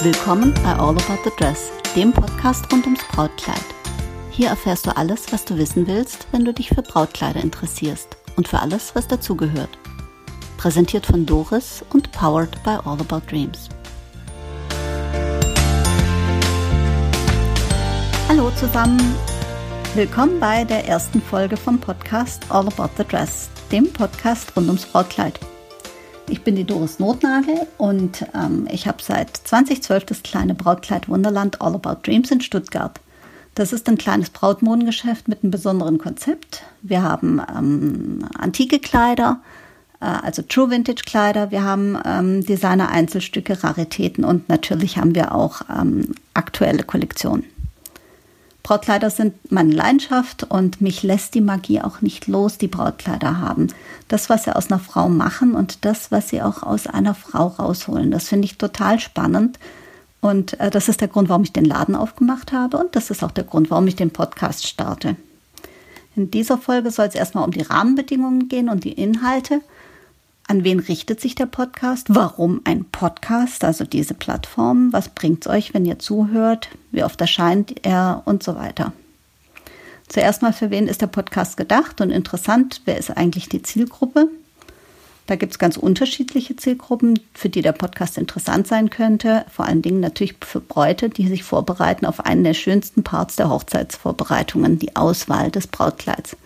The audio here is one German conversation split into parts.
Willkommen bei All About the Dress, dem Podcast rund ums Brautkleid. Hier erfährst du alles, was du wissen willst, wenn du dich für Brautkleider interessierst und für alles, was dazugehört. Präsentiert von Doris und powered by All About Dreams. Hallo zusammen, willkommen bei der ersten Folge vom Podcast All About the Dress, dem Podcast rund ums Brautkleid. Ich bin die Doris Notnagel und ähm, ich habe seit 2012 das kleine Brautkleid Wunderland All About Dreams in Stuttgart. Das ist ein kleines Brautmodengeschäft mit einem besonderen Konzept. Wir haben ähm, antike Kleider, äh, also True Vintage Kleider. Wir haben ähm, Designer Einzelstücke, Raritäten und natürlich haben wir auch ähm, aktuelle Kollektionen. Brautkleider sind meine Leidenschaft und mich lässt die Magie auch nicht los, die Brautkleider haben. Das, was sie aus einer Frau machen und das, was sie auch aus einer Frau rausholen, das finde ich total spannend. Und äh, das ist der Grund, warum ich den Laden aufgemacht habe und das ist auch der Grund, warum ich den Podcast starte. In dieser Folge soll es erstmal um die Rahmenbedingungen gehen und die Inhalte. An wen richtet sich der Podcast? Warum ein Podcast, also diese Plattform? Was bringt es euch, wenn ihr zuhört? Wie oft erscheint er und so weiter? Zuerst mal, für wen ist der Podcast gedacht und interessant? Wer ist eigentlich die Zielgruppe? Da gibt es ganz unterschiedliche Zielgruppen, für die der Podcast interessant sein könnte. Vor allen Dingen natürlich für Bräute, die sich vorbereiten auf einen der schönsten Parts der Hochzeitsvorbereitungen, die Auswahl des Brautkleids.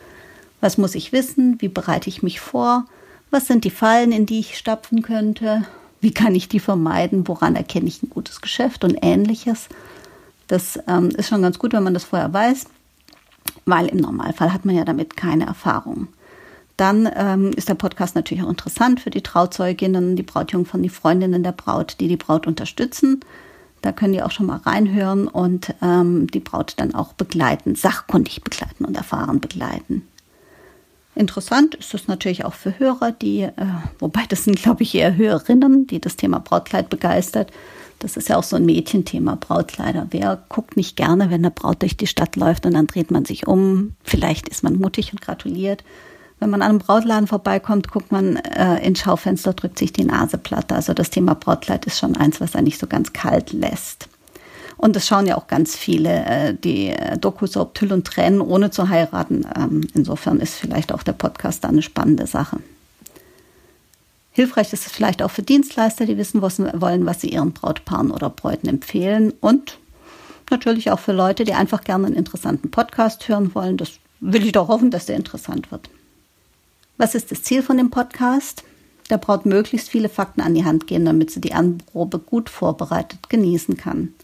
Was muss ich wissen? Wie bereite ich mich vor? Was sind die Fallen, in die ich stapfen könnte? Wie kann ich die vermeiden? Woran erkenne ich ein gutes Geschäft und ähnliches? Das ähm, ist schon ganz gut, wenn man das vorher weiß, weil im Normalfall hat man ja damit keine Erfahrung. Dann ähm, ist der Podcast natürlich auch interessant für die Trauzeuginnen, die Brautjungfern, die Freundinnen der Braut, die die Braut unterstützen. Da können die auch schon mal reinhören und ähm, die Braut dann auch begleiten, sachkundig begleiten und erfahren begleiten. Interessant ist es natürlich auch für Hörer, die, äh, wobei das sind, glaube ich, eher Hörerinnen, die das Thema Brautkleid begeistert. Das ist ja auch so ein Mädchenthema, Brautkleider. Wer guckt nicht gerne, wenn eine Braut durch die Stadt läuft und dann dreht man sich um? Vielleicht ist man mutig und gratuliert. Wenn man an einem Brautladen vorbeikommt, guckt man äh, ins Schaufenster, drückt sich die Nase platt. Also das Thema Brautkleid ist schon eins, was einen nicht so ganz kalt lässt. Und es schauen ja auch ganz viele äh, die äh, Doku-Soap Tüll und Tränen, ohne zu heiraten. Ähm, insofern ist vielleicht auch der Podcast da eine spannende Sache. Hilfreich ist es vielleicht auch für Dienstleister, die wissen wollen, was sie ihren Brautpaaren oder Bräuten empfehlen. Und natürlich auch für Leute, die einfach gerne einen interessanten Podcast hören wollen. Das will ich doch hoffen, dass der interessant wird. Was ist das Ziel von dem Podcast? Der Braut möglichst viele Fakten an die Hand geben, damit sie die Anprobe gut vorbereitet genießen kann.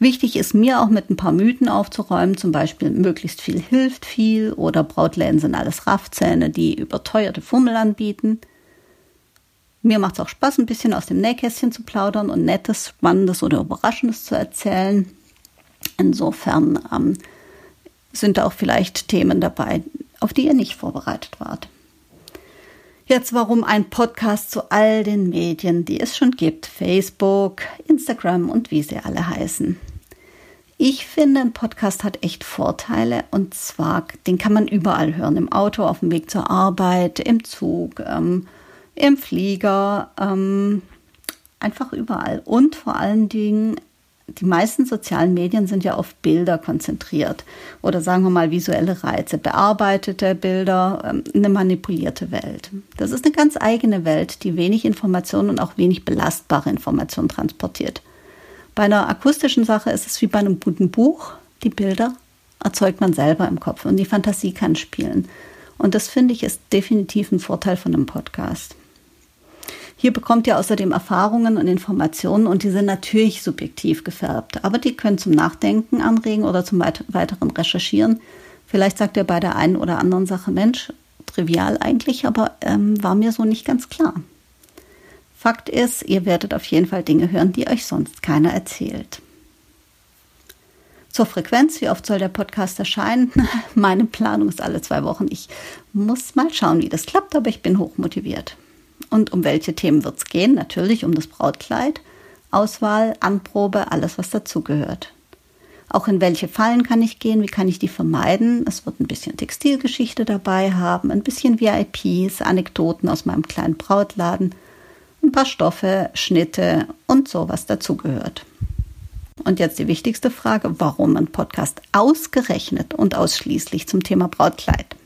Wichtig ist mir auch mit ein paar Mythen aufzuräumen, zum Beispiel möglichst viel hilft viel oder Brautläden sind alles Raffzähne, die überteuerte Fummel anbieten. Mir macht es auch Spaß, ein bisschen aus dem Nähkästchen zu plaudern und Nettes, Spannendes oder Überraschendes zu erzählen. Insofern ähm, sind da auch vielleicht Themen dabei, auf die ihr nicht vorbereitet wart. Jetzt warum ein Podcast zu all den Medien, die es schon gibt, Facebook, Instagram und wie sie alle heißen. Ich finde, ein Podcast hat echt Vorteile und zwar, den kann man überall hören, im Auto, auf dem Weg zur Arbeit, im Zug, ähm, im Flieger, ähm, einfach überall. Und vor allen Dingen die meisten sozialen Medien sind ja auf Bilder konzentriert oder sagen wir mal visuelle Reize, bearbeitete Bilder, ähm, eine manipulierte Welt. Das ist eine ganz eigene Welt, die wenig Informationen und auch wenig belastbare Informationen transportiert. Bei einer akustischen Sache ist es wie bei einem guten Buch. Die Bilder erzeugt man selber im Kopf und die Fantasie kann spielen. Und das finde ich ist definitiv ein Vorteil von einem Podcast. Hier bekommt ihr außerdem Erfahrungen und Informationen und die sind natürlich subjektiv gefärbt, aber die können zum Nachdenken anregen oder zum weiteren Recherchieren. Vielleicht sagt ihr bei der einen oder anderen Sache, Mensch, trivial eigentlich, aber ähm, war mir so nicht ganz klar. Fakt ist, ihr werdet auf jeden Fall Dinge hören, die euch sonst keiner erzählt. Zur Frequenz, wie oft soll der Podcast erscheinen? Meine Planung ist alle zwei Wochen. Ich muss mal schauen, wie das klappt, aber ich bin hochmotiviert. Und um welche Themen wird es gehen? Natürlich um das Brautkleid, Auswahl, Anprobe, alles, was dazugehört. Auch in welche Fallen kann ich gehen? Wie kann ich die vermeiden? Es wird ein bisschen Textilgeschichte dabei haben, ein bisschen VIPs, Anekdoten aus meinem kleinen Brautladen, ein paar Stoffe, Schnitte und so, was dazugehört. Und jetzt die wichtigste Frage, warum ein Podcast ausgerechnet und ausschließlich zum Thema Brautkleid?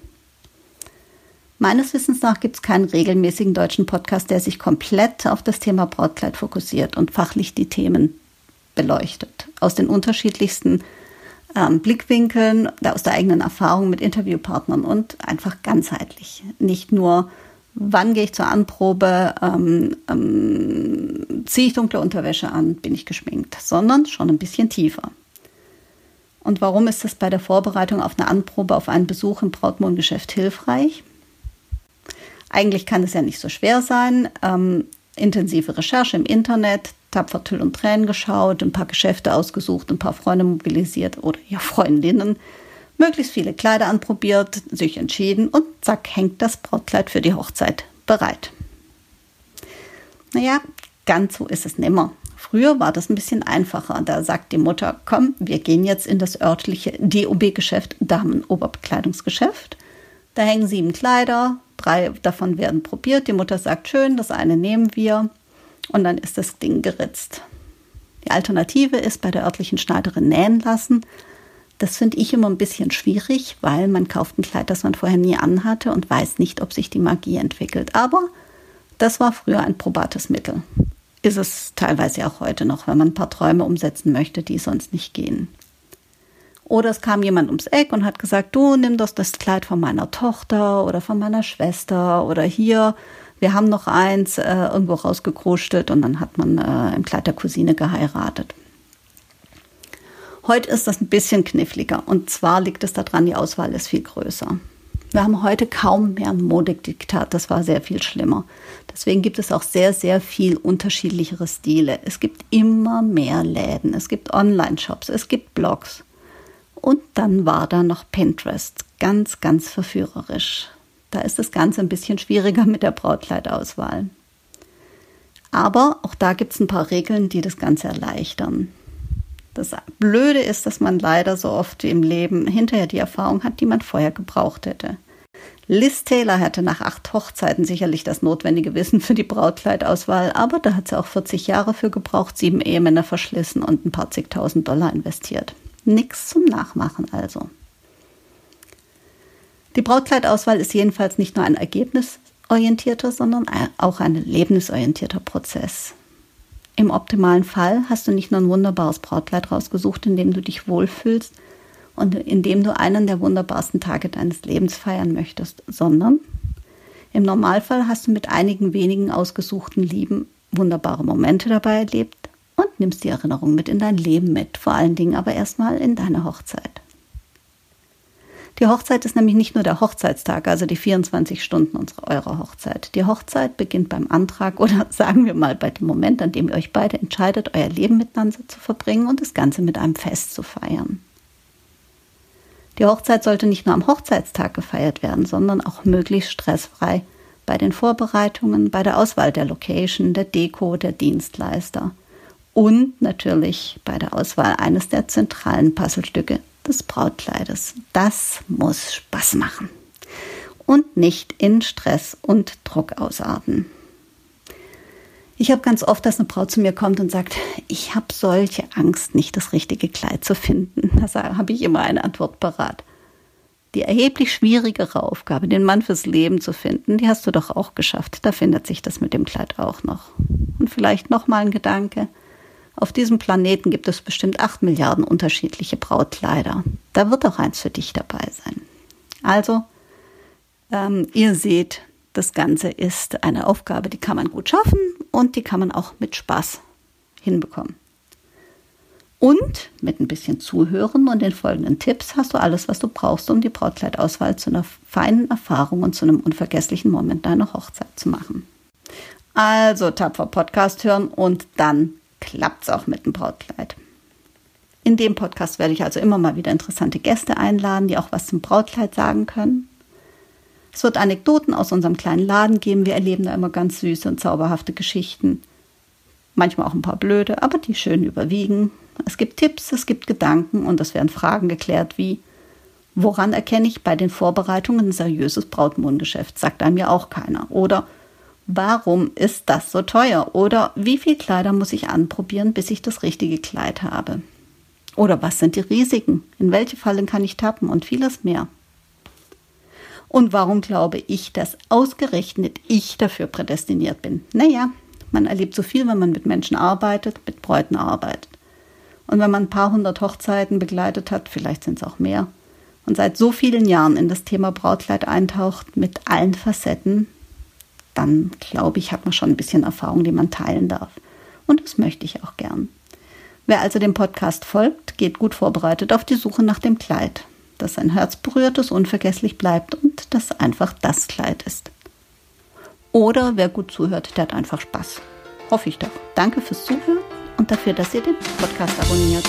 Meines Wissens nach gibt es keinen regelmäßigen deutschen Podcast, der sich komplett auf das Thema Brautkleid fokussiert und fachlich die Themen beleuchtet. Aus den unterschiedlichsten ähm, Blickwinkeln, aus der eigenen Erfahrung mit Interviewpartnern und einfach ganzheitlich. Nicht nur, wann gehe ich zur Anprobe, ähm, ähm, ziehe ich dunkle Unterwäsche an, bin ich geschminkt, sondern schon ein bisschen tiefer. Und warum ist das bei der Vorbereitung auf eine Anprobe, auf einen Besuch im Brautmodengeschäft hilfreich? Eigentlich kann es ja nicht so schwer sein. Ähm, intensive Recherche im Internet, tapfer Tüll und Tränen geschaut, ein paar Geschäfte ausgesucht, ein paar Freunde mobilisiert oder ja Freundinnen, möglichst viele Kleider anprobiert, sich entschieden und zack hängt das Brautkleid für die Hochzeit bereit. Naja, ganz so ist es nimmer. Früher war das ein bisschen einfacher. Da sagt die Mutter, komm, wir gehen jetzt in das örtliche DOB-Geschäft, Damenoberbekleidungsgeschäft. Da hängen sieben Kleider, Drei davon werden probiert. Die Mutter sagt, schön, das eine nehmen wir. Und dann ist das Ding geritzt. Die Alternative ist bei der örtlichen Schneiderin nähen lassen. Das finde ich immer ein bisschen schwierig, weil man kauft ein Kleid, das man vorher nie anhatte und weiß nicht, ob sich die Magie entwickelt. Aber das war früher ein probates Mittel. Ist es teilweise auch heute noch, wenn man ein paar Träume umsetzen möchte, die sonst nicht gehen. Oder es kam jemand ums Eck und hat gesagt, du nimm doch das Kleid von meiner Tochter oder von meiner Schwester oder hier, wir haben noch eins äh, irgendwo rausgekrustet und dann hat man äh, im Kleid der Cousine geheiratet. Heute ist das ein bisschen kniffliger und zwar liegt es daran, die Auswahl ist viel größer. Wir haben heute kaum mehr ein Modediktat, das war sehr viel schlimmer. Deswegen gibt es auch sehr, sehr viel unterschiedlichere Stile. Es gibt immer mehr Läden, es gibt Online-Shops, es gibt Blogs. Und dann war da noch Pinterest. Ganz, ganz verführerisch. Da ist das Ganze ein bisschen schwieriger mit der Brautkleidauswahl. Aber auch da gibt es ein paar Regeln, die das Ganze erleichtern. Das Blöde ist, dass man leider so oft im Leben hinterher die Erfahrung hat, die man vorher gebraucht hätte. Liz Taylor hatte nach acht Hochzeiten sicherlich das notwendige Wissen für die Brautkleidauswahl, aber da hat sie auch 40 Jahre für gebraucht, sieben Ehemänner verschlissen und ein paar zigtausend Dollar investiert. Nichts zum Nachmachen also. Die Brautkleidauswahl ist jedenfalls nicht nur ein ergebnisorientierter, sondern auch ein lebensorientierter Prozess. Im optimalen Fall hast du nicht nur ein wunderbares Brautkleid rausgesucht, in dem du dich wohlfühlst und in dem du einen der wunderbarsten Tage deines Lebens feiern möchtest, sondern im Normalfall hast du mit einigen wenigen ausgesuchten Lieben wunderbare Momente dabei erlebt, und nimmst die Erinnerung mit in dein Leben mit, vor allen Dingen aber erstmal in deine Hochzeit. Die Hochzeit ist nämlich nicht nur der Hochzeitstag, also die 24 Stunden unserer eurer Hochzeit. Die Hochzeit beginnt beim Antrag oder sagen wir mal bei dem Moment, an dem ihr euch beide entscheidet, euer Leben miteinander zu verbringen und das Ganze mit einem Fest zu feiern. Die Hochzeit sollte nicht nur am Hochzeitstag gefeiert werden, sondern auch möglichst stressfrei bei den Vorbereitungen, bei der Auswahl der Location, der Deko, der Dienstleister und natürlich bei der Auswahl eines der zentralen Puzzlestücke des Brautkleides. Das muss Spaß machen und nicht in Stress und Druck ausarten. Ich habe ganz oft, dass eine Braut zu mir kommt und sagt, ich habe solche Angst, nicht das richtige Kleid zu finden. Da habe ich immer eine Antwort parat. Die erheblich schwierigere Aufgabe, den Mann fürs Leben zu finden, die hast du doch auch geschafft. Da findet sich das mit dem Kleid auch noch. Und vielleicht noch mal ein Gedanke. Auf diesem Planeten gibt es bestimmt acht Milliarden unterschiedliche Brautkleider. Da wird auch eins für dich dabei sein. Also, ähm, ihr seht, das Ganze ist eine Aufgabe, die kann man gut schaffen und die kann man auch mit Spaß hinbekommen. Und mit ein bisschen Zuhören und den folgenden Tipps hast du alles, was du brauchst, um die Brautkleidauswahl zu einer feinen Erfahrung und zu einem unvergesslichen Moment deiner Hochzeit zu machen. Also tapfer Podcast hören und dann klappt es auch mit dem Brautkleid. In dem Podcast werde ich also immer mal wieder interessante Gäste einladen, die auch was zum Brautkleid sagen können. Es wird Anekdoten aus unserem kleinen Laden geben. Wir erleben da immer ganz süße und zauberhafte Geschichten. Manchmal auch ein paar blöde, aber die schön überwiegen. Es gibt Tipps, es gibt Gedanken und es werden Fragen geklärt wie, woran erkenne ich bei den Vorbereitungen ein seriöses Brautmodengeschäft? Sagt einem ja auch keiner. Oder warum ist das so teuer? Oder wie viel Kleider muss ich anprobieren, bis ich das richtige Kleid habe? Oder was sind die Risiken? In welche Fallen kann ich tappen? Und vieles mehr. Und warum glaube ich, dass ausgerechnet ich dafür prädestiniert bin? Naja, man erlebt so viel, wenn man mit Menschen arbeitet, mit Bräuten arbeitet. Und wenn man ein paar hundert Hochzeiten begleitet hat, vielleicht sind es auch mehr, und seit so vielen Jahren in das Thema Brautkleid eintaucht mit allen Facetten, dann glaube ich, hat man schon ein bisschen Erfahrung, die man teilen darf. Und das möchte ich auch gern. Wer also dem Podcast folgt, geht gut vorbereitet auf die Suche nach dem Kleid, das sein Herz berührt, das unvergesslich bleibt und das einfach das Kleid ist. Oder wer gut zuhört, der hat einfach Spaß. Hoffe ich doch. Danke fürs Zuhören und dafür, dass ihr den Podcast abonniert.